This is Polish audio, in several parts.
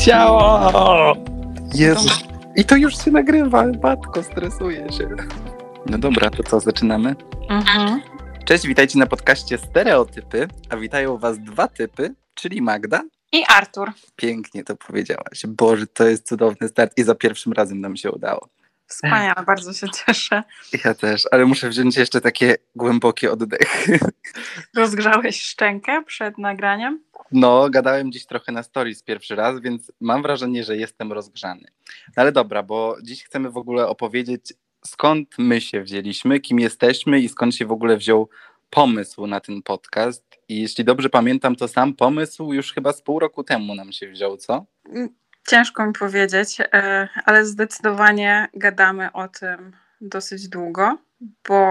Ciało! Jezu. I to już się nagrywa, matko, stresuję się. No dobra, to co, zaczynamy? Mhm. Cześć, witajcie na podcaście Stereotypy, a witają was dwa typy, czyli Magda. I Artur. Pięknie to powiedziałaś. Boże, to jest cudowny start i za pierwszym razem nam się udało. Wspaniale, bardzo się cieszę. Ja też, ale muszę wziąć jeszcze takie głębokie oddechy. Rozgrzałeś szczękę przed nagraniem? No, gadałem dziś trochę na stories pierwszy raz, więc mam wrażenie, że jestem rozgrzany. Ale dobra, bo dziś chcemy w ogóle opowiedzieć, skąd my się wzięliśmy, kim jesteśmy i skąd się w ogóle wziął pomysł na ten podcast. I jeśli dobrze pamiętam, to sam pomysł już chyba z pół roku temu nam się wziął, co? Ciężko mi powiedzieć, e, ale zdecydowanie gadamy o tym dosyć długo, bo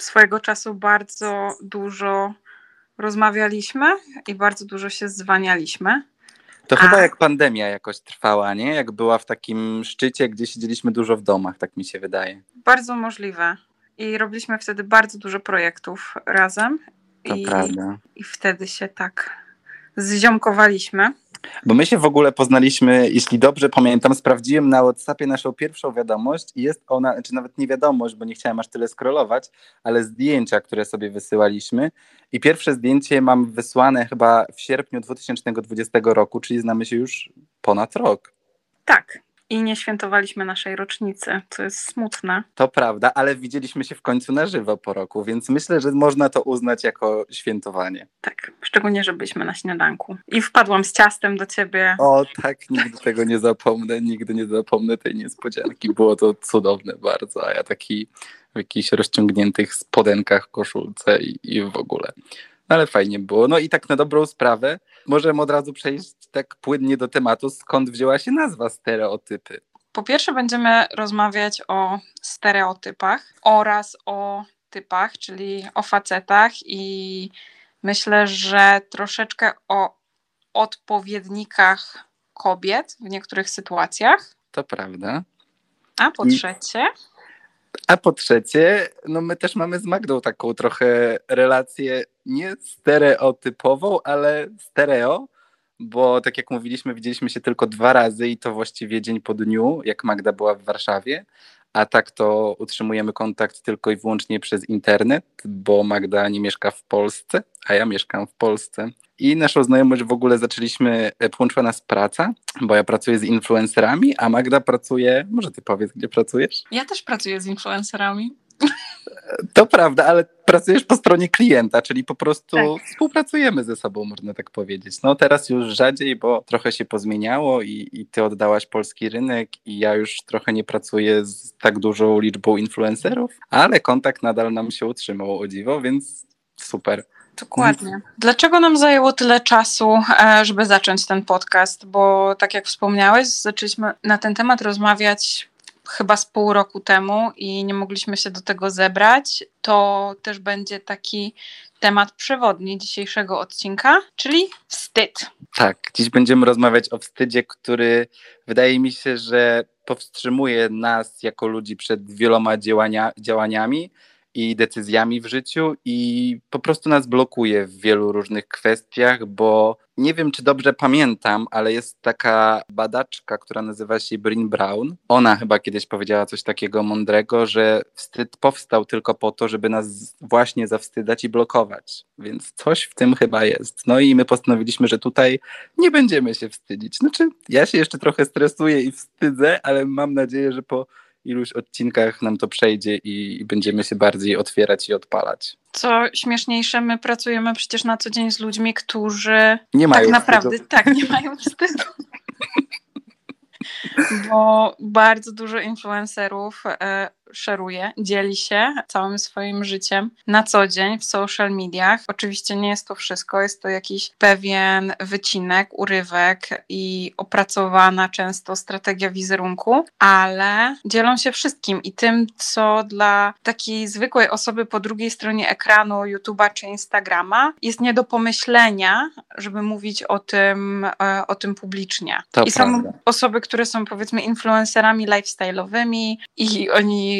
swojego czasu bardzo dużo rozmawialiśmy i bardzo dużo się zwanialiśmy. To A. chyba jak pandemia jakoś trwała, nie? Jak była w takim szczycie, gdzie siedzieliśmy dużo w domach, tak mi się wydaje. Bardzo możliwe. I robiliśmy wtedy bardzo dużo projektów razem. To I, prawda. I wtedy się tak zziomkowaliśmy. Bo my się w ogóle poznaliśmy, jeśli dobrze pamiętam, sprawdziłem na WhatsAppie naszą pierwszą wiadomość i jest ona, czy nawet nie wiadomość, bo nie chciałem aż tyle scrollować, ale zdjęcia, które sobie wysyłaliśmy. I pierwsze zdjęcie mam wysłane chyba w sierpniu 2020 roku, czyli znamy się już ponad rok. Tak. I nie świętowaliśmy naszej rocznicy, co jest smutne. To prawda, ale widzieliśmy się w końcu na żywo po roku, więc myślę, że można to uznać jako świętowanie. Tak, szczególnie, że byliśmy na śniadanku. I wpadłam z ciastem do ciebie. O tak, nigdy tego nie zapomnę, nigdy nie zapomnę tej niespodzianki. Było to cudowne bardzo, a ja taki w jakichś rozciągniętych spodenkach, koszulce i, i w ogóle. Ale fajnie było. No i tak na dobrą sprawę możemy od razu przejść tak płynnie do tematu, skąd wzięła się nazwa stereotypy. Po pierwsze, będziemy rozmawiać o stereotypach oraz o typach, czyli o facetach, i myślę, że troszeczkę o odpowiednikach kobiet w niektórych sytuacjach. To prawda. A po trzecie, A po trzecie, no my też mamy z Magdą taką trochę relację nie stereotypową, ale stereo, bo tak jak mówiliśmy, widzieliśmy się tylko dwa razy i to właściwie dzień po dniu, jak Magda była w Warszawie, a tak to utrzymujemy kontakt tylko i wyłącznie przez internet, bo Magda nie mieszka w Polsce, a ja mieszkam w Polsce. I naszą znajomość w ogóle zaczęliśmy, e, połączyła nas praca, bo ja pracuję z influencerami, a Magda pracuje, może ty powiedz, gdzie pracujesz? ja też pracuję z influencerami. To prawda, ale pracujesz po stronie klienta, czyli po prostu Tak. współpracujemy ze sobą, można tak powiedzieć. No teraz już rzadziej, bo trochę się pozmieniało i, i ty oddałaś polski rynek i ja już trochę nie pracuję z tak dużą liczbą influencerów, ale kontakt nadal nam się utrzymał o dziwo, więc super. Dokładnie. Dlaczego nam zajęło tyle czasu, e, żeby zacząć ten podcast? Bo tak jak wspomniałeś, zaczęliśmy na ten temat rozmawiać chyba z pół roku temu i nie mogliśmy się do tego zebrać. To też będzie taki temat przewodni dzisiejszego odcinka, czyli wstyd. Tak, dziś będziemy rozmawiać o wstydzie, który wydaje mi się, że powstrzymuje nas jako ludzi przed wieloma działania, działaniami i decyzjami w życiu i po prostu nas blokuje w wielu różnych kwestiach, bo nie wiem, czy dobrze pamiętam, ale jest taka badaczka, która nazywa się Bryn Brown. Ona chyba kiedyś powiedziała coś takiego mądrego, że wstyd powstał tylko po to, żeby nas właśnie zawstydzać i blokować. Więc coś w tym chyba jest. No i my postanowiliśmy, że tutaj nie będziemy się wstydzić. Znaczy, ja się jeszcze trochę stresuję i wstydzę, ale mam nadzieję, że po iluś odcinkach nam to przejdzie i, i będziemy się bardziej otwierać i odpalać. Co śmieszniejsze, my pracujemy przecież na co dzień z ludźmi, którzy Nie mają tak naprawdę wstydu. tak nie mają wstydu. Bo bardzo dużo influencerów e, szeruje, dzieli się całym swoim życiem na co dzień w social mediach. Oczywiście nie jest to wszystko, jest to jakiś pewien wycinek, urywek i opracowana często strategia wizerunku, ale dzielą się wszystkim i tym, co dla takiej zwykłej osoby po drugiej stronie ekranu YouTube'a czy Instagrama jest nie do pomyślenia, żeby mówić o tym, e, o tym publicznie. To I są prawda. osoby, które są powiedzmy influencerami lifestyle'owymi i oni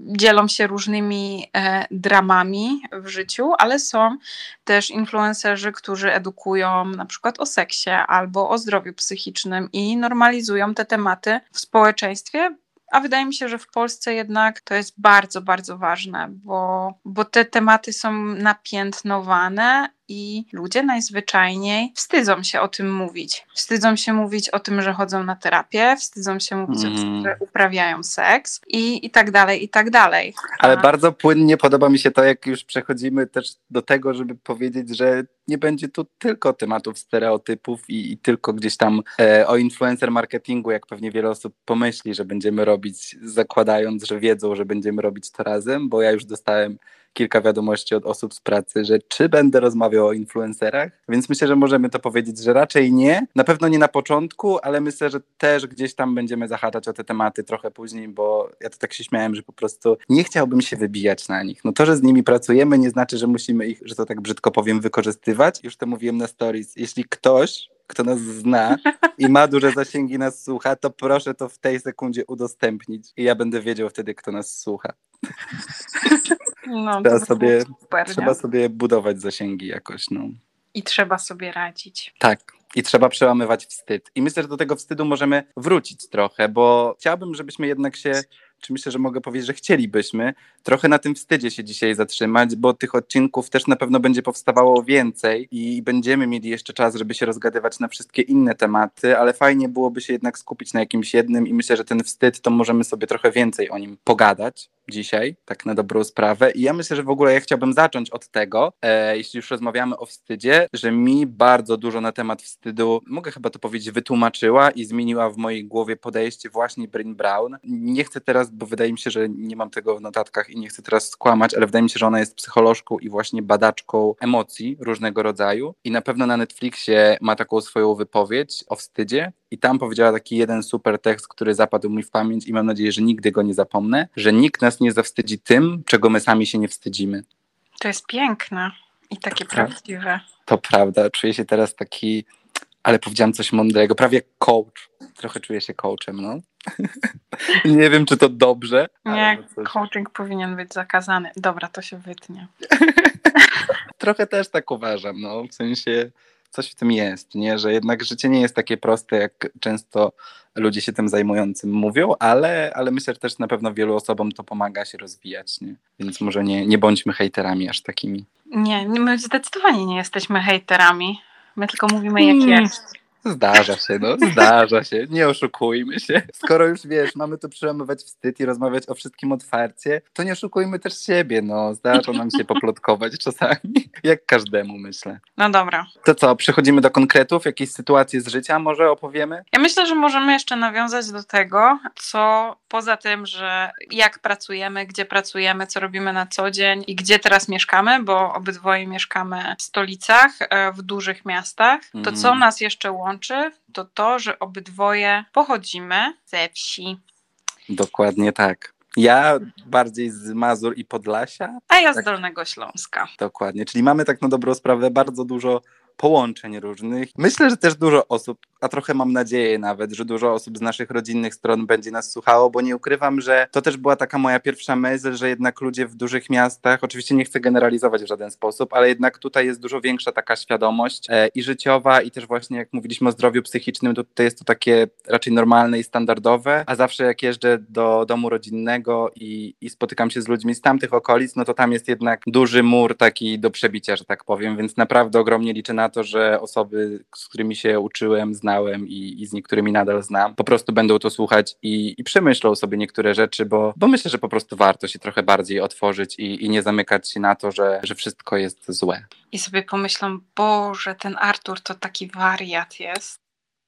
dzielą się różnymi e, dramami w życiu, ale są też influencerzy, którzy edukują na przykład o seksie albo o zdrowiu psychicznym i normalizują te tematy w społeczeństwie, a wydaje mi się, że w Polsce jednak to jest bardzo, bardzo ważne, bo, bo te tematy są napiętnowane i ludzie najzwyczajniej wstydzą się o tym mówić. Wstydzą się mówić o tym, że chodzą na terapię, wstydzą się mówić mm. o tym, że uprawiają seks i, i tak dalej, i tak dalej. Ale A... bardzo płynnie podoba mi się to, jak już przechodzimy też do tego, żeby powiedzieć, że nie będzie tu tylko tematów stereotypów i, i tylko gdzieś tam e, o influencer marketingu, jak pewnie wiele osób pomyśli, że będziemy robić, zakładając, że wiedzą, że będziemy robić to razem, bo ja już dostałem kilka wiadomości od osób z pracy, że czy będę rozmawiał o influencerach, więc myślę, że możemy to powiedzieć, że raczej nie. Na pewno nie na początku, ale myślę, że też gdzieś tam będziemy zahaczać o te tematy trochę później, bo ja to tak się śmiałem, że po prostu nie chciałbym się wybijać na nich. No to, że z nimi pracujemy, nie znaczy, że musimy ich, że to tak brzydko powiem, wykorzystywać. Już to mówiłem na stories. Jeśli ktoś kto nas zna i ma duże zasięgi, nas słucha, to proszę to w tej sekundzie udostępnić i ja będę wiedział wtedy, kto nas słucha. No, trzeba, sobie, super, trzeba sobie budować zasięgi jakoś. No. I trzeba sobie radzić. Tak. I trzeba przełamywać wstyd. I myślę, że do tego wstydu możemy wrócić trochę, bo chciałbym, żebyśmy jednak się czy myślę, że mogę powiedzieć, że chcielibyśmy trochę na tym wstydzie się dzisiaj zatrzymać, bo tych odcinków też na pewno będzie powstawało więcej i będziemy mieli jeszcze czas, żeby się rozgadywać na wszystkie inne tematy, ale fajnie byłoby się jednak skupić na jakimś jednym i myślę, że ten wstyd to możemy sobie trochę więcej o nim pogadać dzisiaj, tak na dobrą sprawę. I ja myślę, że w ogóle ja chciałbym zacząć od tego, e, jeśli już rozmawiamy o wstydzie, że mi bardzo dużo na temat wstydu, mogę chyba to powiedzieć, wytłumaczyła i zmieniła w mojej głowie podejście właśnie Bryn Brown. Nie chcę teraz, bo wydaje mi się, że nie mam tego w notatkach i nie chcę teraz skłamać, ale wydaje mi się, że ona jest psycholożką i właśnie badaczką emocji różnego rodzaju. I na pewno na Netflixie ma taką swoją wypowiedź o wstydzie. I tam powiedziała taki jeden super tekst, który zapadł mi w pamięć i mam nadzieję, że nigdy go nie zapomnę, że nikt nas nie zawstydzi tym, czego my sami się nie wstydzimy. To jest piękne i takie to prawdziwe. To prawda, czuję się teraz taki, ale powiedziałam coś mądrego, prawie coach. Trochę czuję się coachem, no. nie wiem, czy to dobrze. Nie, no coaching powinien być zakazany. Dobra, to się wytnie. Trochę też tak uważam, no, w sensie coś w tym jest, nie? że jednak życie nie jest takie proste, jak często ludzie się tym zajmującym mówią, ale, ale myślę, że też na pewno wielu osobom to pomaga się rozwijać, nie? więc może nie, nie bądźmy hejterami aż takimi. Nie, my zdecydowanie nie jesteśmy hejterami. My tylko mówimy, jak jest. Zdarza się, no, zdarza się, nie oszukujmy się. Skoro już wiesz, mamy tu przełamywać wstyd i rozmawiać o wszystkim otwarcie, to nie oszukujmy też siebie, no, zdarza nam się poplotkować czasami, jak każdemu myślę. No dobra. To co, przechodzimy do konkretów, jakieś sytuacje z życia może opowiemy? Ja myślę, że możemy jeszcze nawiązać do tego, co poza tym, że jak pracujemy, gdzie pracujemy, co robimy na co dzień i gdzie teraz mieszkamy, bo obydwoje mieszkamy w stolicach, e, w dużych miastach, to co mhm. nas jeszcze łączy łączy, to to, że obydwoje pochodzimy ze wsi. Dokładnie tak. Ja bardziej z Mazur i Podlasia. A ja z tak. Dolnego Śląska. Dokładnie, czyli mamy tak na dobrą sprawę bardzo dużo połączeń różnych. Myślę, że też dużo osób, a trochę mam nadzieję nawet, że dużo osób z naszych rodzinnych stron będzie nas słuchało, bo nie ukrywam, że to też była taka moja pierwsza myśl, że jednak ludzie w dużych miastach, oczywiście nie chcę generalizować w żaden sposób, ale jednak tutaj jest dużo większa taka świadomość e, i życiowa, i też właśnie jak mówiliśmy o zdrowiu psychicznym, to tutaj jest to takie raczej normalne i standardowe, a zawsze jak jeżdżę do domu rodzinnego i, i spotykam się z ludźmi z tamtych okolic, no to tam jest jednak duży mur taki do przebicia, że tak powiem, więc naprawdę ogromnie liczę na to, że osoby, z którymi się uczyłem, znałem i, i z niektórymi nadal znam, po prostu będą to słuchać i, i przemyślą sobie niektóre rzeczy, bo, bo myślę, że po prostu warto się trochę bardziej otworzyć i, i nie zamykać się na to, że, że wszystko jest złe. I sobie pomyślą, Boże, ten Artur to taki wariat jest.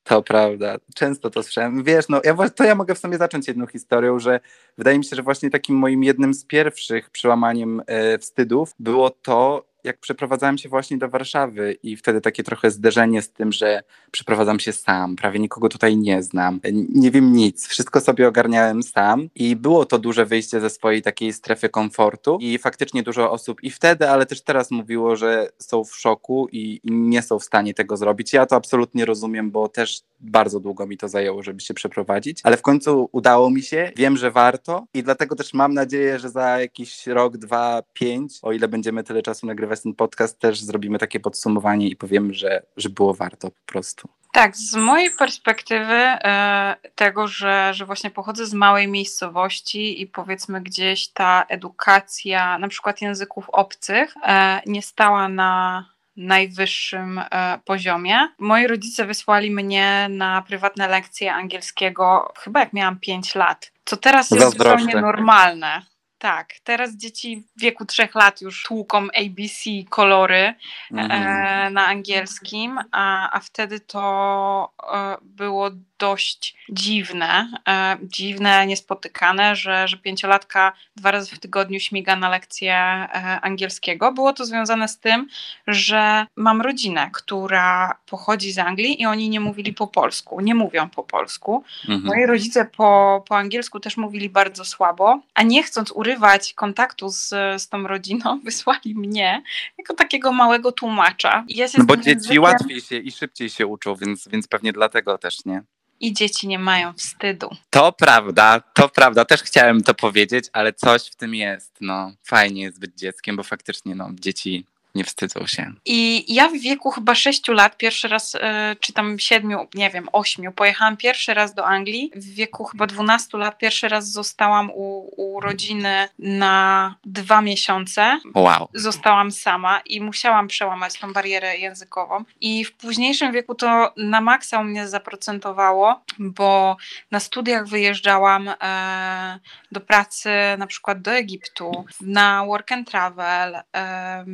To prawda, często to słyszałem. Wiesz, no ja, to ja mogę w sobie zacząć jedną historią, że wydaje mi się, że właśnie takim moim jednym z pierwszych przełamaniem e, wstydów było to, jak przeprowadzałem się właśnie do Warszawy i wtedy takie trochę zderzenie z tym, że przeprowadzam się sam, prawie nikogo tutaj nie znam, nie wiem nic, wszystko sobie ogarniałem sam i było to duże wyjście ze swojej takiej strefy komfortu i faktycznie dużo osób i wtedy, ale też teraz mówiło, że są w szoku i, nie są w stanie tego zrobić. Ja to absolutnie rozumiem, bo też bardzo długo mi to zajęło, żeby się przeprowadzić, ale w końcu udało mi się, wiem, że warto i dlatego też mam nadzieję, że za jakiś rok, dwa, pięć, o ile będziemy tyle czasu nagrywać ten podcast, też zrobimy takie podsumowanie i powiemy, że, że było warto po prostu. Tak, z mojej perspektywy e, tego, że, że właśnie pochodzę z małej miejscowości i powiedzmy gdzieś ta edukacja, na przykład języków obcych, e, nie stała na najwyższym e, poziomie. Moi rodzice wysłali mnie na prywatne lekcje angielskiego chyba jak miałam 5 lat. Co teraz jest zupełnie normalne. Tak, teraz dzieci w wieku trzech lat już tłuką ABC kolory mm. e, na angielskim, a, a wtedy to e, było dość dziwne, e, dziwne, niespotykane, że, że pięciolatka dwa razy w tygodniu śmiga na lekcję e, angielskiego. Było to związane z tym, że mam rodzinę, która pochodzi z Anglii i oni nie mówili po polsku, nie mówią po polsku. Mhm. Moi rodzice po, po angielsku też mówili bardzo słabo, a nie chcąc urywać kontaktu z, z tą rodziną, wysłali mnie jako takiego małego tłumacza. Ja no bo dzieci łatwiej się i szybciej się uczą, więc, więc pewnie dlatego też, nie? i dzieci nie mają wstydu. To prawda, to prawda. Też chciałem to powiedzieć, ale coś w tym jest. No, fajnie jest być dzieckiem, bo faktycznie no, dzieci nie wstydzą się. I ja w wieku chyba 6 lat, pierwszy raz, e, czy tam 7, nie wiem, 8, pojechałam pierwszy raz do Anglii. W wieku chyba 12 lat pierwszy raz zostałam u, u rodziny na dwa miesiące. Wow. Zostałam sama i musiałam przełamać tą barierę językową. I w późniejszym wieku to na maksa u mnie zaprocentowało, bo na studiach wyjeżdżałam e, do pracy na przykład do Egiptu, na work and travel. E,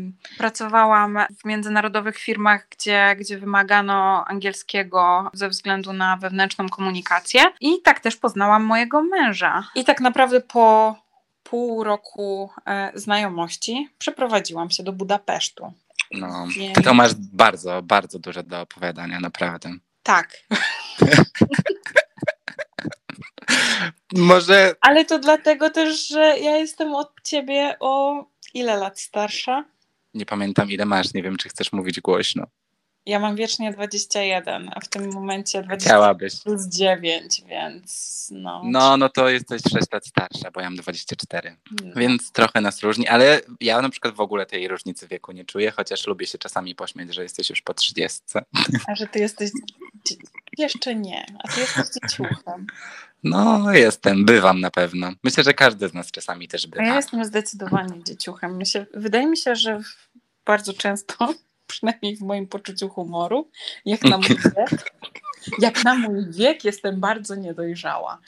Pracowałam w międzynarodowych firmach, gdzie, gdzie wymagano angielskiego ze względu na wewnętrzną komunikację. I tak też poznałam mojego męża. I tak naprawdę po pół roku e, znajomości przeprowadziłam się do Budapesztu. No, to masz bardzo, bardzo dużo do opowiadania, naprawdę. Tak. Może. Ale to dlatego też, że ja jestem od ciebie o ile lat starsza? Nie pamiętam ile masz, nie wiem czy chcesz mówić głośno. Ja mam wiecznie 21, a w tym momencie 20 Chciałabyś. plus 9, więc no. No, no to jesteś 6 lat starsza, bo ja mam 24. No. Więc trochę nas różni, ale ja na przykład w ogóle tej różnicy wieku nie czuję, chociaż lubię się czasami pośmiać, że jesteś już po 30. A że ty jesteś... Jeszcze nie, a ty jesteś dzieciuchem. No, jestem, bywam na pewno. Myślę, że każdy z nas czasami też bywa. Ja jestem zdecydowanie dzieciuchem. Myślę, wydaje mi się, że bardzo często, przynajmniej w moim poczuciu humoru, jak na mój wiek, jak na mój wiek jestem bardzo niedojrzała.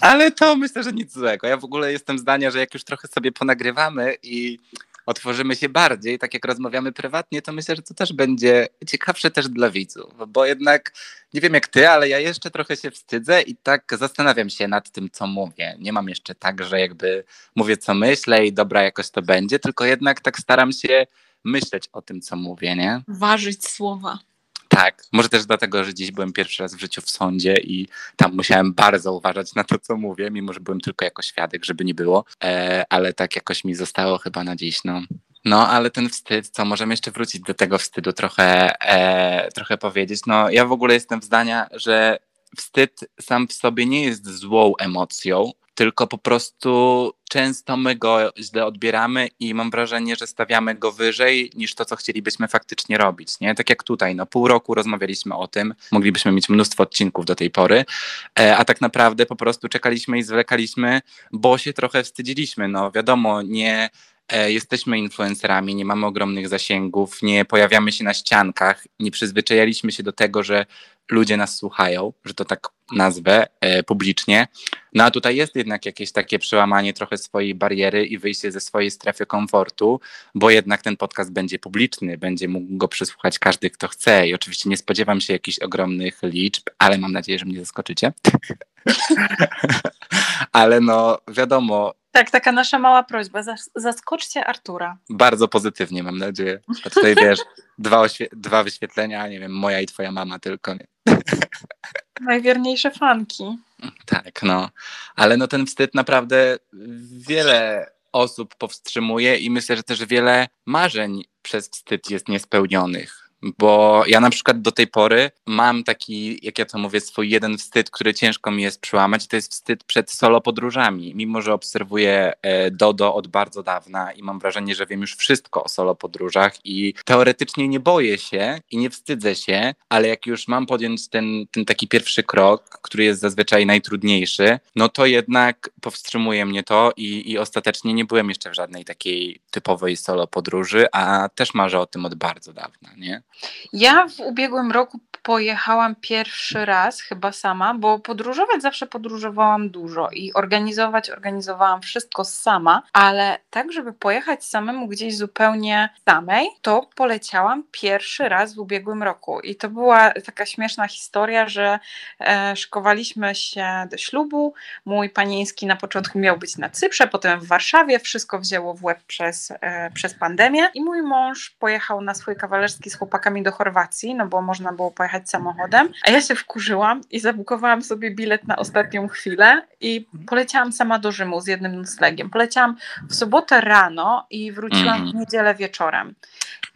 Ale to myślę, że nic złego. Ja w ogóle jestem zdania, że jak już trochę sobie ponagrywamy i otworzymy się bardziej, tak jak rozmawiamy prywatnie, to myślę, że to też będzie ciekawsze też dla widzów, bo jednak nie wiem jak ty, ale ja jeszcze trochę się wstydzę i tak zastanawiam się nad tym, co mówię. Nie mam jeszcze tak, że jakby mówię, co myślę i dobra, jakoś to będzie, tylko jednak tak staram się myśleć o tym, co mówię, nie? Ważyć słowa. Tak, może też dlatego, że dziś byłem pierwszy raz w życiu w sądzie i tam musiałem bardzo uważać na to, co mówię, mimo że byłem tylko jako świadek, żeby nie było, e, ale tak jakoś mi zostało chyba na dziś, no. No, ale ten wstyd, co możemy jeszcze wrócić do tego wstydu trochę, e, trochę powiedzieć. No, ja w ogóle jestem zdania, że wstyd sam w sobie nie jest złą emocją, tylko po prostu często my go źle odbieramy i mam wrażenie, że stawiamy go wyżej niż to, co chcielibyśmy faktycznie robić. Nie? Tak jak tutaj, no, pół roku rozmawialiśmy o tym, moglibyśmy mieć mnóstwo odcinków do tej pory, e, a tak naprawdę po prostu czekaliśmy i zwlekaliśmy, bo się trochę wstydziliśmy. No wiadomo, nie jesteśmy influencerami, nie mamy ogromnych zasięgów, nie pojawiamy się na ściankach, nie przyzwyczajaliśmy się do tego, że ludzie nas słuchają, że to tak nazwę e, publicznie. No a tutaj jest jednak jakieś takie przełamanie trochę swojej bariery i wyjście ze swojej strefy komfortu, bo jednak ten podcast będzie publiczny, będzie mógł go przesłuchać każdy, kto chce. I oczywiście nie spodziewam się jakichś ogromnych liczb, ale mam nadzieję, że mnie zaskoczycie. ale no wiadomo, Tak, taka nasza mała prośba. Zaskoczcie Artura. Bardzo pozytywnie, mam nadzieję. A tutaj wiesz, dwa, dwa wyświetlenia, nie wiem, moja i twoja mama tylko. Nie? Najwierniejsze fanki. Tak, no. Ale no ten wstyd naprawdę wiele osób powstrzymuje i myślę, że też wiele marzeń przez wstyd jest niespełnionych. Bo ja na przykład do tej pory mam taki, jak ja to mówię, swój jeden wstyd, który ciężko mi jest przełamać, to jest wstyd przed solo podróżami. Mimo, że obserwuję e, Dodo od bardzo dawna i mam wrażenie, że wiem już wszystko o solo podróżach i teoretycznie nie boję się i nie wstydzę się, ale jak już mam podjąć ten, ten taki pierwszy krok, który jest zazwyczaj najtrudniejszy, no to jednak powstrzymuje mnie to i, i ostatecznie nie byłem jeszcze w żadnej takiej typowej solo podróży, a też marzę o tym od bardzo dawna, nie? Ja w ubiegłym roku pojechałam pierwszy raz chyba sama, bo podróżować zawsze podróżowałam dużo i organizować organizowałam wszystko sama, ale tak, żeby pojechać samemu gdzieś zupełnie samej, to poleciałam pierwszy raz w ubiegłym roku. I to była taka śmieszna historia, że e, się do ślubu, mój panieński na początku miał być na Cyprze, potem w Warszawie, wszystko wzięło w łeb przez, e, przez pandemię. I mój mąż pojechał na swój kawalerski z chłopakami do Chorwacji, no bo można było pojechać jechać samochodem, a ja się wkurzyłam i zabukowałam sobie bilet na ostatnią chwilę i poleciałam sama do Rzymu z jednym noclegiem. Poleciałam w sobotę rano i wróciłam mm. w niedzielę wieczorem.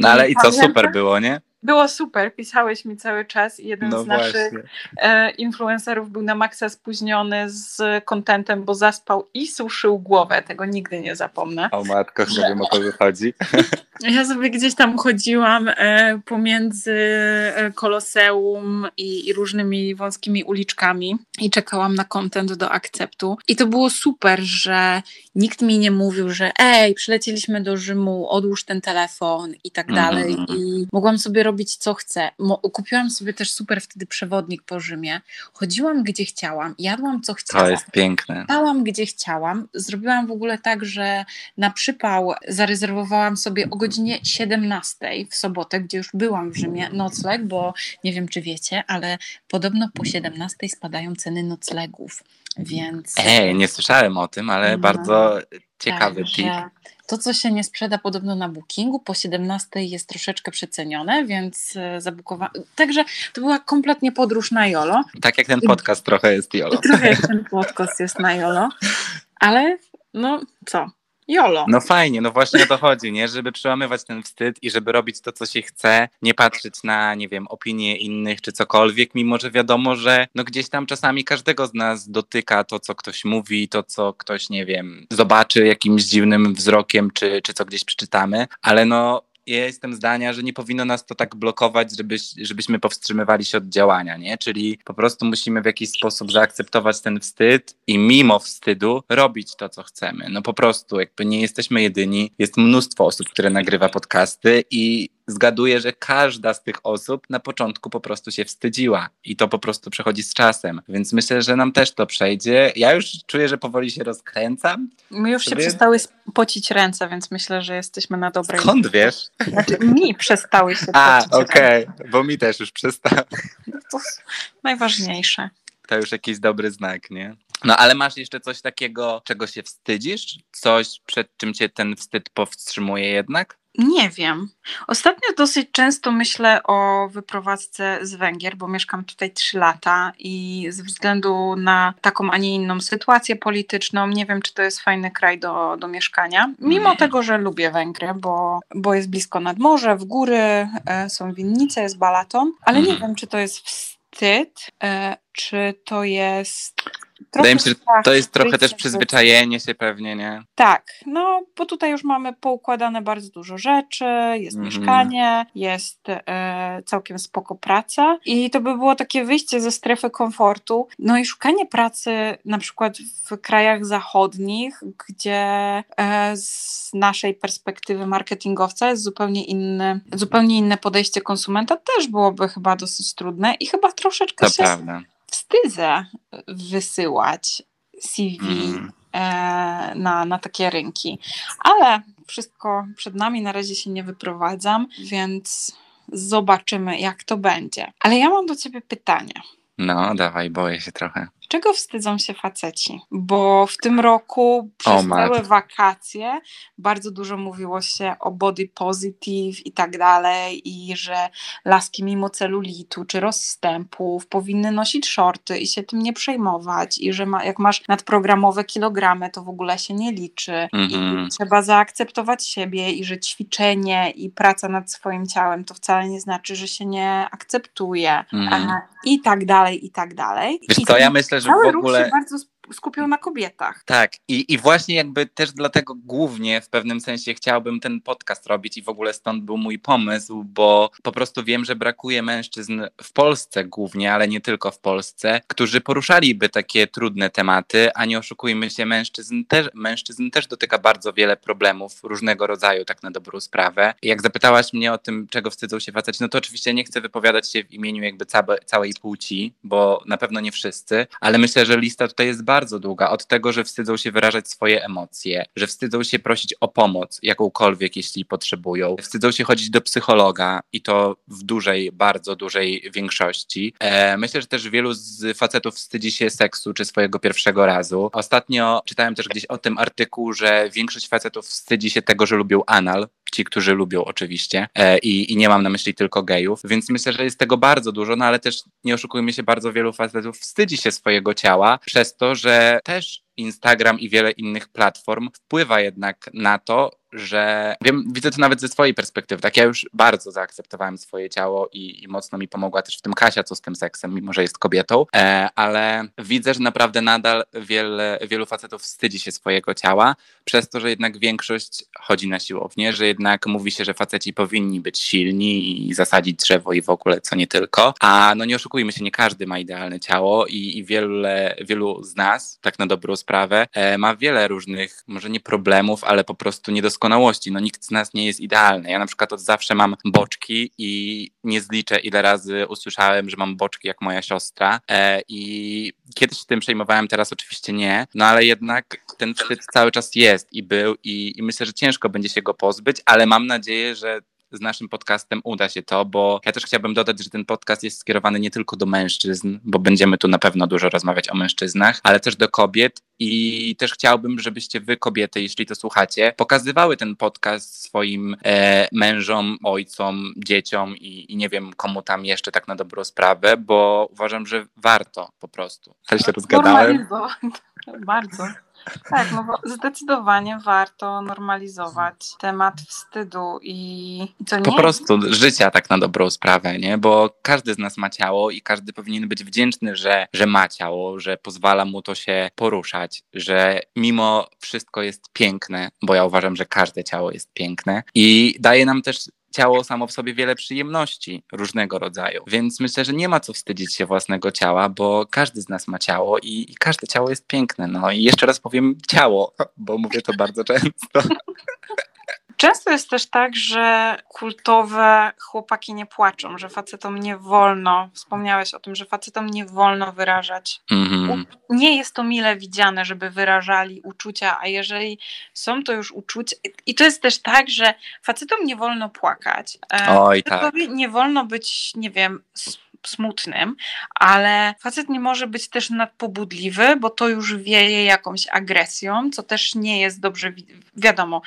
No ale i, i co, super było, nie? Było super, pisałeś mi cały czas i jeden no z naszych e, influencerów był na maksa spóźniony z kontentem, bo zaspał i suszył głowę. Tego nigdy nie zapomnę. O matko, nie wiem o co chodzi. Ja sobie gdzieś tam chodziłam e, pomiędzy e, Koloseum i, i, różnymi wąskimi uliczkami i czekałam na kontent do akceptu. I to było super, że nikt mi nie mówił, że ej, przylecieliśmy do Rzymu, odłóż ten telefon i tak dalej. Mm -hmm. I mogłam sobie robić co chcę. Kupiłam sobie też super wtedy przewodnik po Rzymie. Chodziłam gdzie chciałam, jadłam co chciałam. To jest piękne. Spałam gdzie chciałam. Zrobiłam w ogóle tak, że na przypał zarezerwowałam sobie o godzinie 17 w sobotę, gdzie już byłam w Rzymie, nocleg, bo nie wiem czy wiecie, ale podobno po 17 spadają ceny noclegów. Więc. Ej, nie słyszałem o tym, ale no, bardzo ciekawy tak, tip. To, co się nie sprzeda podobno na bookingu, po 17 jest troszeczkę przecenione, więc e, zabukowałam. Także to była kompletnie podróż na Jolo. Tak jak ten podcast trochę jest Jolo. Trochę jak ten podcast jest na Jolo. Ale no co? Jolo. No fajnie, no właśnie o to chodzi, nie? Żeby przełamywać ten wstyd i żeby robić to, co się chce, nie patrzeć na, nie wiem, opinie innych czy cokolwiek, mimo że wiadomo, że no gdzieś tam czasami każdego z nas dotyka to, co ktoś mówi, to, co ktoś, nie wiem, zobaczy jakimś dziwnym wzrokiem, czy, czy co gdzieś przeczytamy, ale no ja jestem zdania, że nie powinno nas to tak blokować, żebyś, żebyśmy powstrzymywali się od działania, nie? Czyli po prostu musimy w jakiś sposób zaakceptować ten wstyd i mimo wstydu robić to, co chcemy. No po prostu, jakby nie jesteśmy jedyni, jest mnóstwo osób, które nagrywa podcasty i zgaduję, że każda z tych osób na początku po prostu się wstydziła i to po prostu przechodzi z czasem. Więc myślę, że nam też to przejdzie. Ja już czuję, że powoli się rozkręcam. My już sobie... się przestały pocić ręce, więc myślę, że jesteśmy na dobrej. Skąd wiesz? Znaczy, mi przestały się A, okej, okay. bo mi też już przestały. No to najważniejsze. To już jakiś dobry znak, nie? No ale masz jeszcze coś takiego, czego się wstydzisz? Coś, przed czym cię ten wstyd powstrzymuje jednak? Nie wiem. Ostatnio dosyć często myślę o wyprowadzce z Węgier, bo mieszkam tutaj 3 lata i ze względu na taką, a nie inną sytuację polityczną, nie wiem, czy to jest fajny kraj do, do mieszkania. Mimo tego, że lubię Węgry, bo, bo jest blisko nad morze, w góry, e, są winnice, jest balaton, ale nie mhm. wiem, czy to jest wstyd, e, czy to jest Wydaje mi się, że to jest trochę też przyzwyczajenie się pewnie, nie? Tak, no bo tutaj już mamy poukładane bardzo dużo rzeczy, jest mm mieszkanie, jest e, całkiem spoko praca i to by było takie wyjście ze strefy komfortu, no i szukanie pracy na przykład w krajach zachodnich, gdzie e, z naszej perspektywy marketingowca jest zupełnie inny, zupełnie inne podejście konsumenta też byłoby chyba dosyć trudne i chyba troszeczkę to się... Prawda wstydzę wysyłać CV mm. e, na, na takie rynki. Ale wszystko przed nami, na razie się nie wyprowadzam, więc zobaczymy, jak to będzie. Ale ja mam do ciebie pytanie. No, dawaj, boję się trochę. Czego wstydzą się faceci? Bo w tym roku przez całe wakacje bardzo dużo mówiło się o body positive i tak dalej i że laski mimo celulitu czy rozstępów powinny nosić shorty i się tym nie przejmować i że ma, jak masz nadprogramowe kilogramy, to w ogóle się nie liczy mm -hmm. i mhm. trzeba zaakceptować siebie i że ćwiczenie i praca nad swoim ciałem to wcale nie znaczy, że się nie akceptuje mm. i tak dalej, i tak dalej. Wiesz I co, ja myślę, że w ogóle... Się bardzo skupią na kobietach. Tak, i, i właśnie jakby też dlatego głównie w pewnym sensie chciałbym ten podcast robić i w ogóle stąd był mój pomysł, bo po prostu wiem, że brakuje mężczyzn w Polsce głównie, ale nie tylko w Polsce, którzy poruszaliby takie trudne tematy, a nie oszukujmy się, mężczyzn też, mężczyzn też dotyka bardzo wiele problemów różnego rodzaju, tak na dobrą sprawę. Jak zapytałaś mnie o tym, czego wstydzą się faceci, no to oczywiście nie chcę wypowiadać się w imieniu jakby całe, całej płci, bo na pewno nie wszyscy, ale myślę, że lista tutaj jest bardzo bardzo długa. Od tego, że wstydzą się wyrażać swoje emocje, że wstydzą się prosić o pomoc jakąkolwiek, jeśli potrzebują. Wstydzą się chodzić do psychologa i to w dużej, bardzo dużej większości. E, myślę, że też wielu z facetów wstydzi się seksu czy swojego pierwszego razu. Ostatnio czytałem też gdzieś o tym artykuł, że większość facetów wstydzi się tego, że lubią anal. Ci, którzy lubią oczywiście e, i, i nie mam na myśli tylko gejów, więc myślę, że jest tego bardzo dużo, no ale też nie oszukujmy się, bardzo wielu facetów wstydzi się swojego ciała przez to, że że też Instagram i wiele innych platform wpływa jednak na to, że wiem, widzę to nawet ze swojej perspektywy. Tak, ja już bardzo zaakceptowałem swoje ciało i, i mocno mi pomogła też w tym Kasia, co z tym seksem, mimo że jest kobietą, e, ale widzę, że naprawdę nadal wiele, wielu facetów wstydzi się swojego ciała, przez to, że jednak większość chodzi na siłownię, że jednak mówi się, że faceci powinni być silni i zasadzić drzewo i w ogóle co nie tylko. A no nie oszukujmy się, nie każdy ma idealne ciało i, i wiele, wielu z nas, tak na dobrą sprawę, e, ma wiele różnych, może nie problemów, ale po prostu niedoskonałości doskonałości. No nikt z nas nie jest idealny. Ja na przykład od zawsze mam boczki i nie zliczę ile razy usłyszałem, że mam boczki jak moja siostra e, i kiedyś się tym przejmowałem, teraz oczywiście nie, no ale jednak ten wstyd cały czas jest i był i, i myślę, że ciężko będzie się go pozbyć, ale mam nadzieję, że z naszym podcastem uda się to, bo ja też chciałbym dodać, że ten podcast jest skierowany nie tylko do mężczyzn, bo będziemy tu na pewno dużo rozmawiać o mężczyznach, ale też do kobiet i też chciałbym, żebyście wy, kobiety, jeśli to słuchacie, pokazywały ten podcast swoim e, mężom, ojcom, dzieciom i, i, nie wiem komu tam jeszcze tak na dobrą sprawę, bo uważam, że warto po prostu. Też się rozgadałem. Bardzo. Tak, no bo zdecydowanie warto normalizować temat wstydu i, to nie Po prostu życia tak na dobrą sprawę, nie? Bo każdy z nas ma ciało i każdy powinien być wdzięczny, że, że ma ciało, że pozwala mu to się poruszać, że mimo wszystko jest piękne, bo ja uważam, że każde ciało jest piękne i daje nam też ciało samo w sobie wiele przyjemności różnego rodzaju. Więc myślę, że nie ma co wstydzić się własnego ciała, bo każdy z nas ma ciało i, i każde ciało jest piękne. No i jeszcze raz powiem ciało, bo mówię to bardzo często. Często jest też tak, że kultowe chłopaki nie płaczą, że facetom nie wolno, wspomniałeś o tym, że facetom nie wolno wyrażać. Mm-hmm. Nie jest to mile widziane, żeby wyrażali uczucia, a jeżeli są to już uczucia, i to jest też tak, że facetom nie wolno płakać. E, Oj, tak. Nie wolno być, nie wiem, smutnym, ale facet nie może być też nadpobudliwy, bo to już wieje jakąś agresją, co też nie jest dobrze wi wiadomo.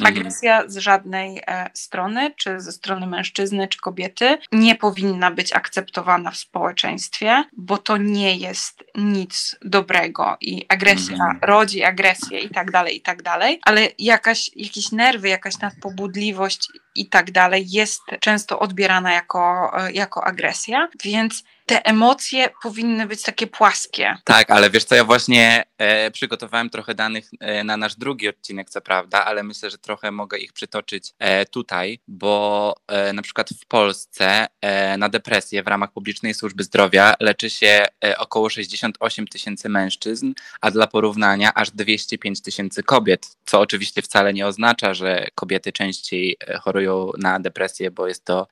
Mhm. Agresja z żadnej e, strony, czy ze strony mężczyzny, czy kobiety, nie powinna być akceptowana w społeczeństwie, bo to nie jest nic dobrego i agresja mhm. rodzi agresję i tak dalej, i tak dalej, ale jakaś, jakieś nerwy, jakaś nadpobudliwość i tak dalej jest często odbierana jako, e, jako agresja, więc te emocje powinny być takie płaskie. Tak, ale wiesz co, ja właśnie e, przygotowałem trochę danych e, na nasz drugi odcinek, co prawda, ale myślę, że trochę mogę ich przytoczyć e, tutaj, bo e, na przykład w Polsce e, na depresję w ramach publicznej służby zdrowia leczy się e, około 68 tysięcy mężczyzn, a dla porównania aż 205 tysięcy kobiet, co oczywiście wcale nie oznacza, że kobiety częściej chorują na depresję, bo jest to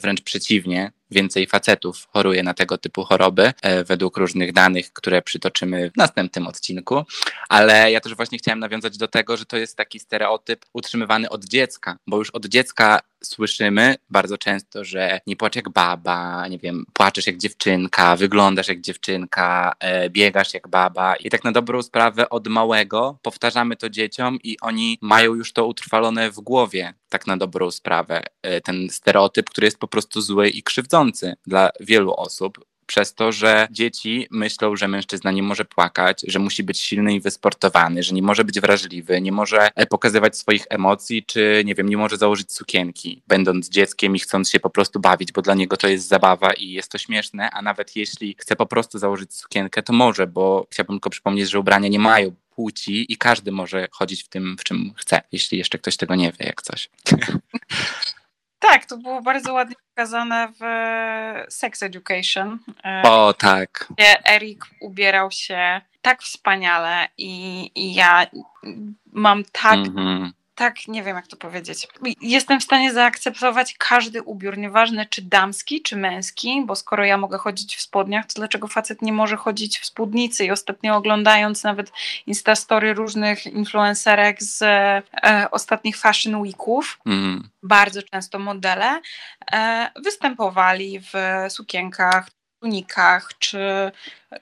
wręcz przeciwnie więcej facetów choruje na tego typu choroby, e, według różnych danych, które przytoczymy w następnym odcinku. Ale ja też właśnie chciałem nawiązać do tego, że to jest taki stereotyp utrzymywany od dziecka, bo już od dziecka słyszymy bardzo często, że nie płacz jak baba, nie wiem, płaczesz jak dziewczynka, wyglądasz jak dziewczynka, e, biegasz jak baba. I tak na dobrą sprawę od małego powtarzamy to dzieciom i oni mają już to utrwalone w głowie, tak na dobrą sprawę. E, ten stereotyp, który jest po prostu zły i krzywdzący dla wielu osób przez to, że dzieci myślą, że mężczyzna nie może płakać, że musi być silny i wysportowany, że nie może być wrażliwy, nie może e, pokazywać swoich emocji, czy nie wiem, nie może założyć sukienki, będąc dzieckiem i chcąc się po prostu bawić, bo dla niego to jest zabawa i jest to śmieszne, a nawet jeśli chce po prostu założyć sukienkę, to może, bo chciałbym tylko przypomnieć, że ubrania nie mają płci i każdy może chodzić w tym, w czym chce, jeśli jeszcze ktoś tego nie wie, jak coś. Tak, to było bardzo ładnie pokazane w Sex Education. E, o, tak. Gdzie Erik ubierał się tak wspaniale i, i ja mam tak mm -hmm tak, nie wiem jak to powiedzieć. Jestem w stanie zaakceptować każdy ubiór, nieważne czy damski, czy męski, bo skoro ja mogę chodzić w spodniach, to dlaczego facet nie może chodzić w spódnicy? I ostatnio oglądając nawet instastory różnych influencerek z e, ostatnich Fashion Weeków, mm. bardzo często modele e, występowali w sukienkach, tunikach czy,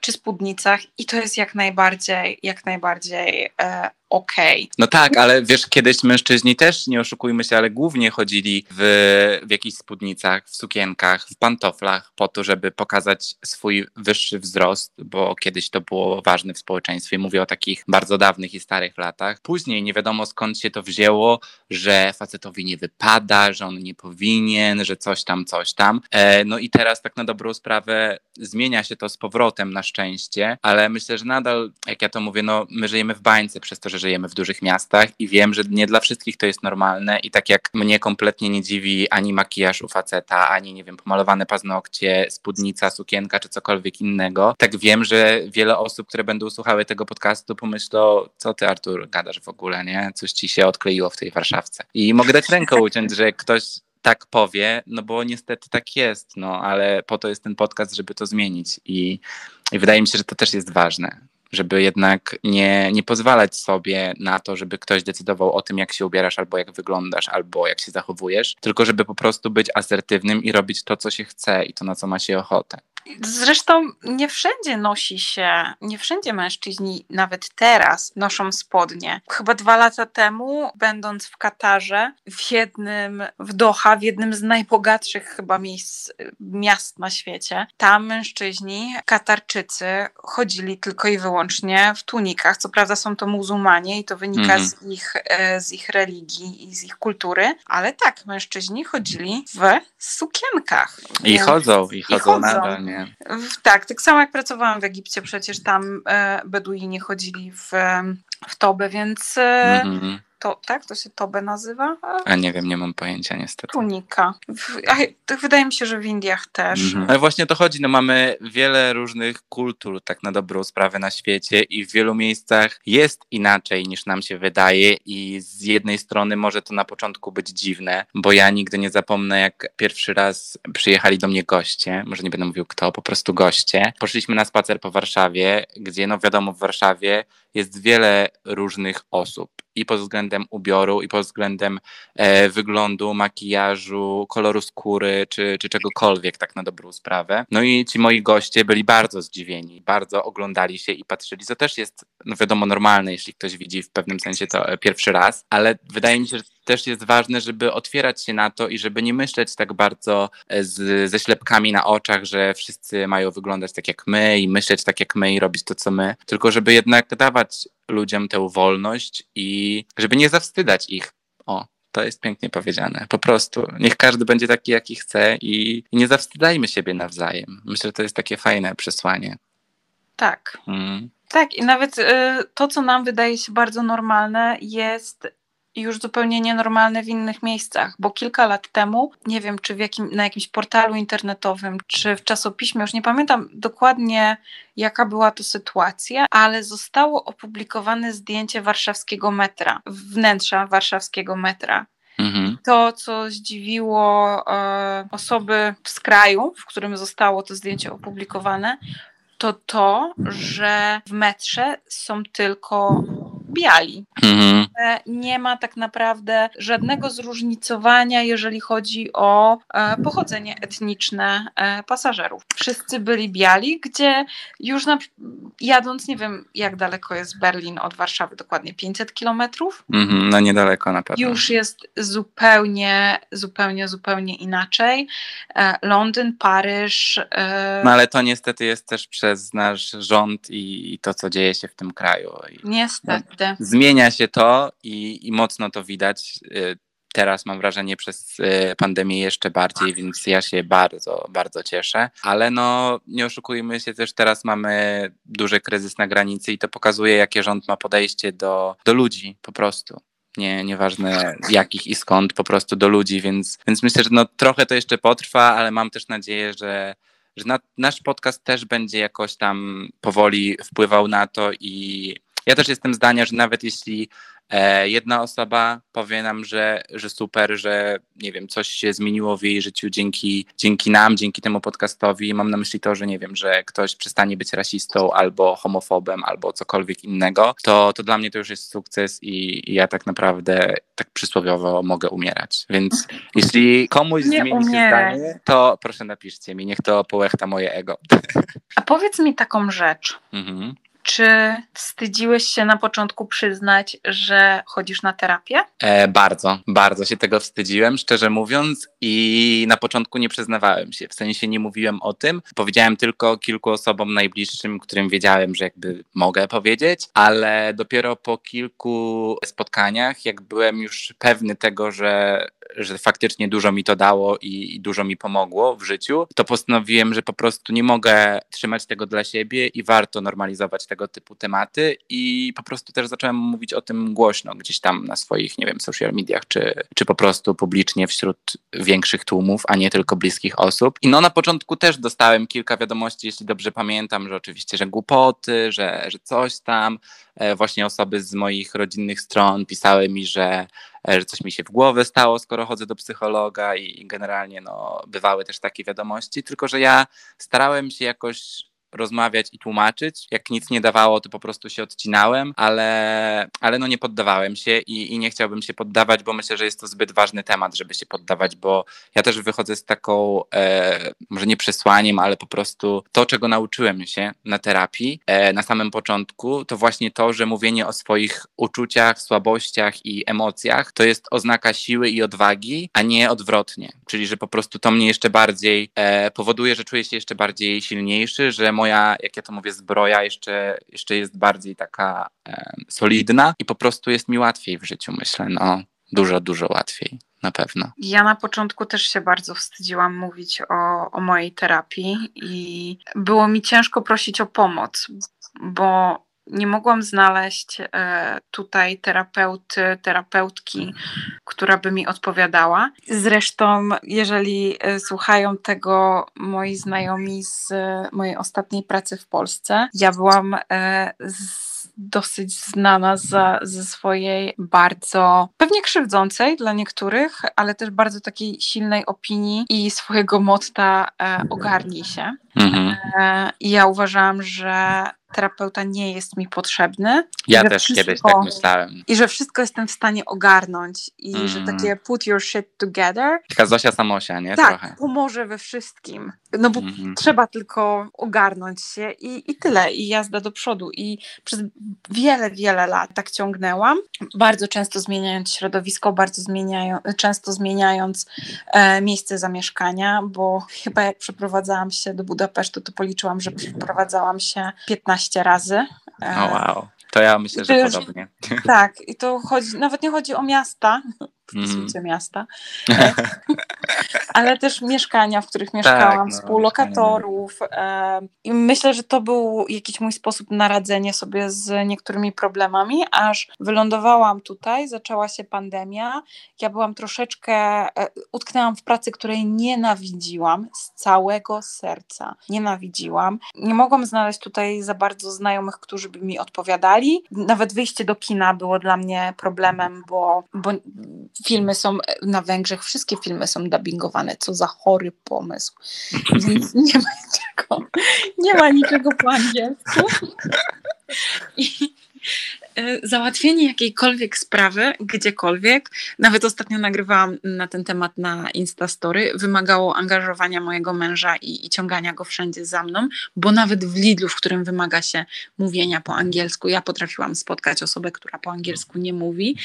czy spódnicach i to jest jak najbardziej, jak najbardziej e, okej. Okay. No tak, ale wiesz, kiedyś mężczyźni też, nie oszukujmy się, ale głównie chodzili w, w jakichś spódnicach, w sukienkach, w pantoflach po to, żeby pokazać swój wyższy wzrost, bo kiedyś to było ważne w społeczeństwie. Mówię o takich bardzo dawnych i starych latach. Później nie wiadomo skąd się to wzięło, że facetowi nie wypada, że on nie powinien, że coś tam, coś tam. E, no i teraz tak na dobrą sprawę zmienia się to z powrotem na szczęście, ale myślę, że nadal, jak ja to mówię, no my żyjemy w bańce przez to, że żyjemy w dużych miastach i wiem, że nie dla wszystkich to jest normalne i tak jak mnie kompletnie nie dziwi ani makijaż u faceta, ani nie wiem, pomalowane paznokcie, spódnica, sukienka czy cokolwiek innego, tak wiem, że wiele osób, które będą słuchały tego podcastu pomyślą, co ty Artur gadasz w ogóle, nie? Coś ci się odkleiło w tej Warszawce. I mogę dać ręką uciąć, że ktoś tak powie, no bo niestety tak jest, no ale po to jest ten podcast, żeby to zmienić i, i wydaje mi się, że to też jest ważne, żeby jednak nie, nie pozwalać sobie na to, żeby ktoś decydował o tym, jak się ubierasz, albo jak wyglądasz, albo jak się zachowujesz, tylko żeby po prostu być asertywnym i robić to, co się chce i to, na co ma się ochotę. Zresztą nie wszędzie nosi się, nie wszędzie mężczyźni nawet teraz noszą spodnie. Chyba dwa lata temu, będąc w Katarze, w jednym, w Doha, w jednym z najbogatszych chyba miejsc, miast na świecie, tam mężczyźni, Katarczycy, chodzili tylko i wyłącznie w tunikach. Co prawda są to muzułmanie i to wynika mm. z, ich, e, z ich religii i z ich kultury, ale tak, mężczyźni chodzili w sukienkach. I chodzą, i chodzą, i chodzą. nadal, nie? Tak, tak samo jak pracowałam w Egipcie, przecież tam e, Beduini chodzili w, w Tobę, więc e, mhm. To, tak? To się Tobe nazywa? A nie wiem, nie mam pojęcia niestety. Tunika. W, a, wydaje mi się, że w Indiach też. Mhm. Ale właśnie to chodzi, no mamy wiele różnych kultur tak na dobrą sprawę na świecie i w wielu miejscach jest inaczej niż nam się wydaje i z jednej strony może to na początku być dziwne, bo ja nigdy nie zapomnę jak pierwszy raz przyjechali do mnie goście, może nie będę mówił kto, po prostu goście. Poszliśmy na spacer po Warszawie, gdzie no wiadomo w Warszawie jest wiele różnych osób i pod względem ubioru, i pod względem e, wyglądu, makijażu, koloru skóry, czy, czy czegokolwiek, tak na dobrą sprawę. No i ci moi goście byli bardzo zdziwieni, bardzo oglądali się i patrzyli, co też jest, no wiadomo, normalne, jeśli ktoś widzi w pewnym sensie to e, pierwszy raz, ale wydaje mi się, że też jest ważne, żeby otwierać się na to i żeby nie myśleć tak bardzo e, z, ze ślepkami na oczach, że wszyscy mają wyglądać tak jak my i myśleć tak jak my i robić to, co my, tylko żeby jednak dawać ludziom tę wolność i żeby nie zawstydać ich. O, to jest pięknie powiedziane. Po prostu niech każdy będzie taki, jaki chce i, nie zawstydajmy siebie nawzajem. Myślę, że to jest takie fajne przesłanie. Tak. Mm. Tak, i nawet y, to, co nam wydaje się bardzo normalne, jest już zupełnie nienormalne w innych miejscach, bo kilka lat temu, nie wiem czy jakim, na jakimś portalu internetowym, czy w czasopiśmie, już nie pamiętam dokładnie jaka była to sytuacja, ale zostało opublikowane zdjęcie warszawskiego metra, wnętrza warszawskiego metra. Mhm. to, co zdziwiło e, osoby z kraju, w którym zostało to zdjęcie opublikowane, to to, że w metrze są tylko biali. Mhm. Nie ma tak naprawdę żadnego zróżnicowania, jeżeli chodzi o e, pochodzenie etniczne e, pasażerów. Wszyscy byli biali, gdzie już na, jadąc, nie wiem jak daleko jest Berlin od Warszawy, dokładnie 500 kilometrów. Mhm, no niedaleko na pewno. Już jest zupełnie, zupełnie, zupełnie inaczej. E, Londyn, Paryż. No ale to niestety jest też przez nasz rząd i, i to, co dzieje się w tym kraju. I, niestety. No, zmienia się to i, i mocno to widać. Y, teraz mam wrażenie przez y, pandemię jeszcze bardziej, więc ja się bardzo, bardzo cieszę. Ale no nie oszukujmy się, też teraz mamy duży kryzys na granicy i to pokazuje, jakie rząd ma podejście do, do ludzi po prostu. Nie, nieważne jakich i skąd, po prostu do ludzi, więc, więc myślę, że no, trochę to jeszcze potrwa, ale mam też nadzieję, że, że na, nasz podcast też będzie jakoś tam powoli wpływał na to i ja też jestem zdania, że nawet jeśli e, jedna osoba powie nam, że, że super, że nie wiem, coś się zmieniło w jej życiu dzięki, dzięki nam, dzięki temu podcastowi. Mam na myśli to, że nie wiem, że ktoś przestanie być rasistą albo homofobem, albo cokolwiek innego, to, to dla mnie to już jest sukces i, i ja tak naprawdę tak przysłowiowo mogę umierać. Więc jeśli komuś nie zmieni się zdanie, to proszę napiszcie mi, niech to połechta moje ego. A powiedz mi taką rzecz. Mhm. Czy wstydziłeś się na początku przyznać, że chodzisz na terapię? E, bardzo, bardzo się tego wstydziłem, szczerze mówiąc, i na początku nie przyznawałem się. W sensie nie mówiłem o tym. Powiedziałem tylko kilku osobom najbliższym, którym wiedziałem, że jakby mogę powiedzieć, ale dopiero po kilku spotkaniach, jak byłem już pewny tego, że że faktycznie dużo mi to dało i, i, dużo mi pomogło w życiu, to postanowiłem, że po prostu nie mogę trzymać tego dla siebie i warto normalizować tego typu tematy i po prostu też zacząłem mówić o tym głośno gdzieś tam na swoich, nie wiem, social mediach, czy, czy po prostu publicznie wśród większych tłumów, a nie tylko bliskich osób. I no na początku też dostałem kilka wiadomości, jeśli dobrze pamiętam, że oczywiście, że głupoty, że, że coś tam, właśnie osoby z moich rodzinnych stron pisały mi, że, e, że coś mi się w głowę stało, skoro chodzę do psychologa i generalnie no, bywały też takie wiadomości, tylko że ja starałem się jakoś rozmawiać i tłumaczyć. Jak nic nie dawało, to po prostu się odcinałem, ale, ale no nie poddawałem się i, i nie chciałbym się poddawać, bo myślę, że jest to zbyt ważny temat, żeby się poddawać, bo ja też wychodzę z taką, e, może nie przesłaniem, ale po prostu to, czego nauczyłem się na terapii e, na samym początku, to właśnie to, że mówienie o swoich uczuciach, słabościach i emocjach to jest oznaka siły i odwagi, a nie odwrotnie. Czyli, że po prostu to mnie jeszcze bardziej e, powoduje, że czuję się jeszcze bardziej silniejszy, że moja, jak ja to mówię, zbroja jeszcze, jeszcze jest bardziej taka e, solidna i po prostu jest mi łatwiej w życiu, myślę. No, dużo, dużo łatwiej. Na pewno. Ja na początku też się bardzo wstydziłam mówić o, o mojej terapii i było mi ciężko prosić o pomoc, bo nie mogłam znaleźć e, tutaj terapeuty, terapeutki, która by mi odpowiadała. Zresztą, jeżeli e, słuchają tego moi znajomi z mojej ostatniej pracy w Polsce, ja byłam e, z dosyć znana za, ze swojej bardzo pewnie krzywdzącej dla niektórych, ale też bardzo takiej silnej opinii i swojego motta e, ogarnij się. Mhm. E, I ja uważałam, że terapeuta nie jest mi potrzebny. Ja też wszystko, kiedyś tak myślałem. I że wszystko jestem w stanie ogarnąć i mm. że takie put your shit together. Taka Zosia Samosia, nie? Tak, Trochę. pomoże we wszystkim. No bo mm. trzeba tylko ogarnąć się i, i tyle. I jazda do przodu. I przez wiele, wiele lat tak ciągnęłam. Bardzo często zmieniając środowisko, bardzo zmieniają, często zmieniając e, miejsce zamieszkania, bo chyba jak przeprowadzałam się do Budapesztu, to policzyłam, że przeprowadzałam się 15 razy. E, oh, wow. To ja myślę, że już, podobnie. Tak, i to chodzi, nawet nie chodzi o miasta, mm. miasta, e, ale też mieszkania, w których mieszkałam, tak, no, współlokatorów. E, I myślę, że to był jakiś mój sposób na radzenie sobie z niektórymi problemami, aż wylądowałam tutaj, zaczęła się pandemia. Ja byłam troszeczkę, e, utknęłam w pracy, której nienawidziłam z całego serca. Nienawidziłam. Nie mogłam znaleźć tutaj za bardzo znajomych, którzy by mi odpowiadali. Nawet wyjście do kina było dla mnie problemem, bo, bo filmy są na Węgrzech, wszystkie filmy są dubbingowane. Co za chory pomysł. Więc nie ma niczego, nie ma niczego po angielsku. I, załatwienie jakiejkolwiek sprawy, gdziekolwiek, nawet ostatnio nagrywałam na ten temat na Instastory, wymagało angażowania mojego męża i, i ciągania go wszędzie za mną, bo nawet w Lidlu, w którym wymaga się mówienia po angielsku, ja potrafiłam spotkać osobę, która po angielsku nie mówi.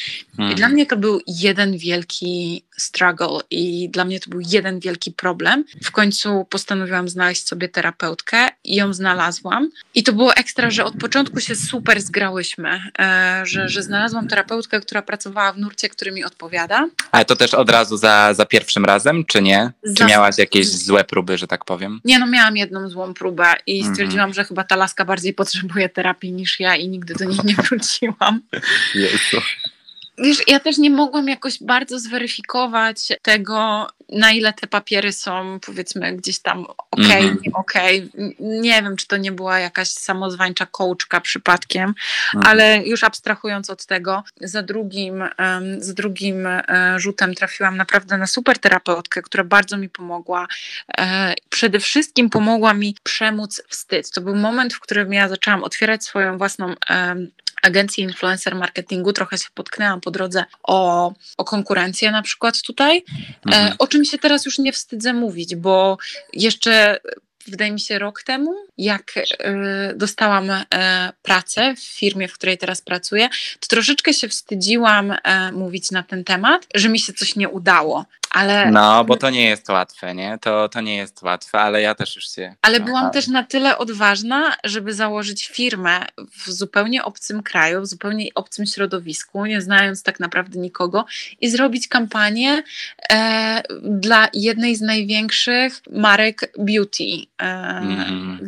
I dla mnie to był jeden wielki struggle i dla mnie to był jeden wielki problem. W końcu postanowiłam znaleźć sobie terapeutkę i ją znalazłam. I to było ekstra, że od początku się super zgrałyśmy, e, że, że znalazłam terapeutkę, która pracowała w nurcie, który mi odpowiada. Ale to też od razu za, za pierwszym razem, czy nie? Za... Czy miałaś jakieś złe próby, że tak powiem? Nie, no miałam jedną złą próbę i mhm. stwierdziłam, mm że chyba ta laska bardziej potrzebuje terapii niż ja i nigdy do niej nie wróciłam. Jezu. Wiesz, ja też nie mogłam jakoś bardzo zweryfikować tego, na ile te papiery są, powiedzmy, gdzieś tam okej, okay, mm -hmm. nie okej. Okay. Nie wiem, czy to nie była jakaś samozwańcza kołczka przypadkiem, mm ale już abstrahując od tego, za drugim, um, za drugim um, rzutem trafiłam naprawdę na super terapeutkę, która bardzo mi pomogła. E, przede wszystkim pomogła mi przemóc wstyd. To był moment, w którym ja zaczęłam otwierać swoją własną um, agencji influencer marketingu, trochę się potknęłam po drodze o, o konkurencję na przykład tutaj, e, mhm. o czym się teraz już nie wstydzę mówić, bo jeszcze wydaje mi się rok temu, jak y, dostałam y, pracę w firmie, w której teraz pracuję, to troszeczkę się wstydziłam y, mówić na ten temat, że mi się coś nie udało. Ale... No, bo to nie jest łatwe, nie? To, to nie jest łatwe, ale ja też już się. Ale byłam też na tyle odważna, żeby założyć firmę w zupełnie obcym kraju, w zupełnie obcym środowisku, nie znając tak naprawdę nikogo, i zrobić kampanię e, dla jednej z największych marek beauty. E, mm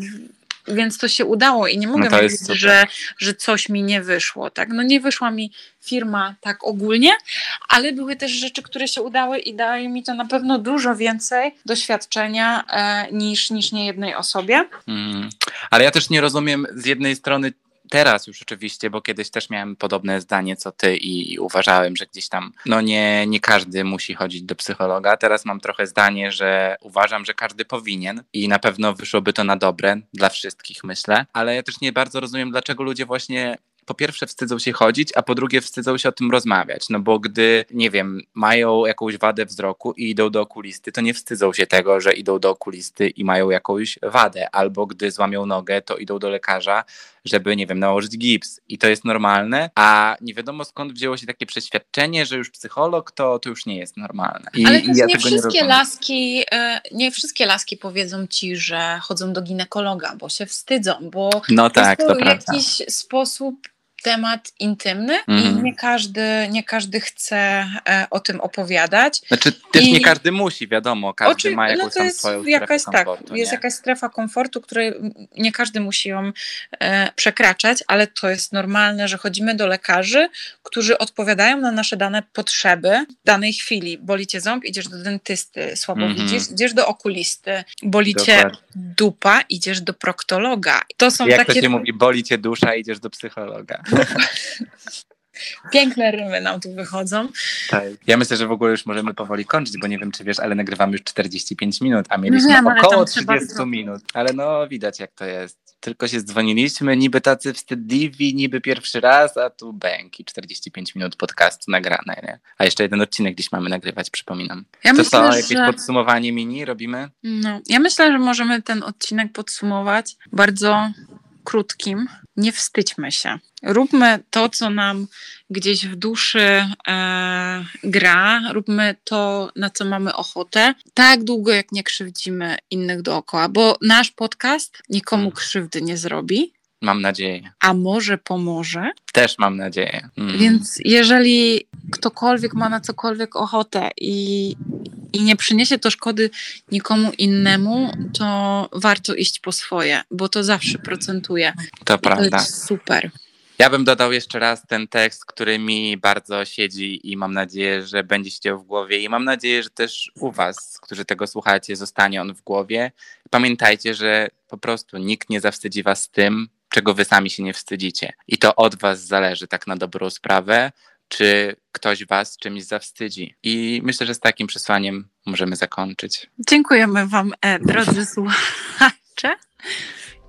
więc to się udało i nie mogę no mówić, że, że coś mi nie wyszło. Tak? No nie wyszła mi firma tak ogólnie, ale były też rzeczy, które się udały i daje mi to na pewno dużo więcej doświadczenia e, niż, niż niejednej osobie. Mm. Ale ja też nie rozumiem z jednej strony teraz już oczywiście, bo kiedyś też miałem podobne zdanie co ty i, uważałem, że gdzieś tam, no nie, nie każdy musi chodzić do psychologa. Teraz mam trochę zdanie, że uważam, że każdy powinien i na pewno wyszłoby to na dobre dla wszystkich, myślę. Ale ja też nie bardzo rozumiem, dlaczego ludzie właśnie po pierwsze wstydzą się chodzić, a po drugie wstydzą się o tym rozmawiać. No bo gdy, nie wiem, mają jakąś wadę wzroku i idą do okulisty, to nie wstydzą się tego, że idą do okulisty i mają jakąś wadę. Albo gdy złamią nogę, to idą do lekarza, żeby, nie wiem, nałożyć gips. I to jest normalne, a nie wiadomo skąd wzięło się takie przeświadczenie, że już psycholog to, to już nie jest normalne. I, Ale ja nie wszystkie nie laski, e, nie wszystkie laski powiedzą ci, że chodzą do ginekologa, bo się wstydzą, bo no tak, to, jakiś sposób temat intymny mm. i mhm. nie każdy, nie każdy chce e, o tym opowiadać. Znaczy też I... nie każdy musi, wiadomo, każdy Oczy... ma jakąś no tam swoją jakaś, strefę komfortu. Tak, jest jakaś strefa komfortu, której nie każdy musi ją e, przekraczać, ale to jest normalne, że chodzimy do lekarzy, którzy odpowiadają na nasze dane potrzeby w danej chwili. Boli cię ząb, idziesz do dentysty, słabo mm -hmm. widzisz, idziesz do okulisty, boli cię dupa, idziesz do proktologa. To są Jak takie... to się mówi, boli cię dusza, idziesz do psychologa. Piękne rymy nam tu wychodzą. Tak. Ja myślę, że w ogóle już możemy powoli kończyć, bo nie wiem, czy wiesz, ale nagrywamy już 45 minut, a mieliśmy no około 30 minut. Ale no widać, jak to jest. Tylko się dzwoniliśmy, niby tacy wstydliwi, niby pierwszy raz, a tu bęki, 45 minut podcastu nagrane, nie? A jeszcze jeden odcinek dziś mamy nagrywać, przypominam. Ja to myślę, co, jakieś że... podsumowanie mini robimy? No, ja myślę, że możemy ten odcinek podsumować bardzo krótkim. Nie wstydźmy się. Róbmy to, co nam gdzieś w duszy e, gra, róbmy to, na co mamy ochotę, tak długo, jak nie krzywdzimy innych dookoła, bo nasz podcast nikomu mm. krzywdy nie zrobi. Mam nadzieję. A może pomoże? Też mam nadzieję. Mm. Więc jeżeli ktokolwiek ma na cokolwiek ochotę i i nie przyniesie to szkody nikomu innemu, to warto iść po swoje, bo to zawsze procentuje. To prawda. To jest super. Ja bym dodał jeszcze raz ten tekst, który mi bardzo siedzi i mam nadzieję, że będzie siedział w głowie i mam nadzieję, że też u was, którzy tego słuchacie, zostanie on w głowie. Pamiętajcie, że po prostu nikt nie zawstydzi was tym, czego wy sami się nie wstydzicie. I to od was zależy tak na dobrą sprawę, czy ktoś was czymś zawstydzi. I myślę, że z takim przesłaniem możemy zakończyć. Dziękujemy wam, e, drodzy słuchacze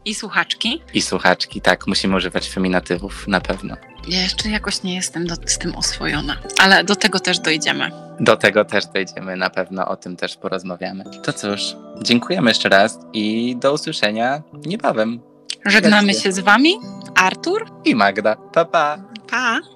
i słuchaczki. I słuchaczki, tak, musimy używać feminatywów na pewno. Ja jeszcze jakoś nie jestem do, z tym oswojona, ale do tego też dojdziemy. Do tego też dojdziemy, na pewno o tym też porozmawiamy. To cóż, dziękujemy jeszcze raz i do usłyszenia niebawem. Żegnamy się z wami, Artur i Magda. Pa, pa. Pa.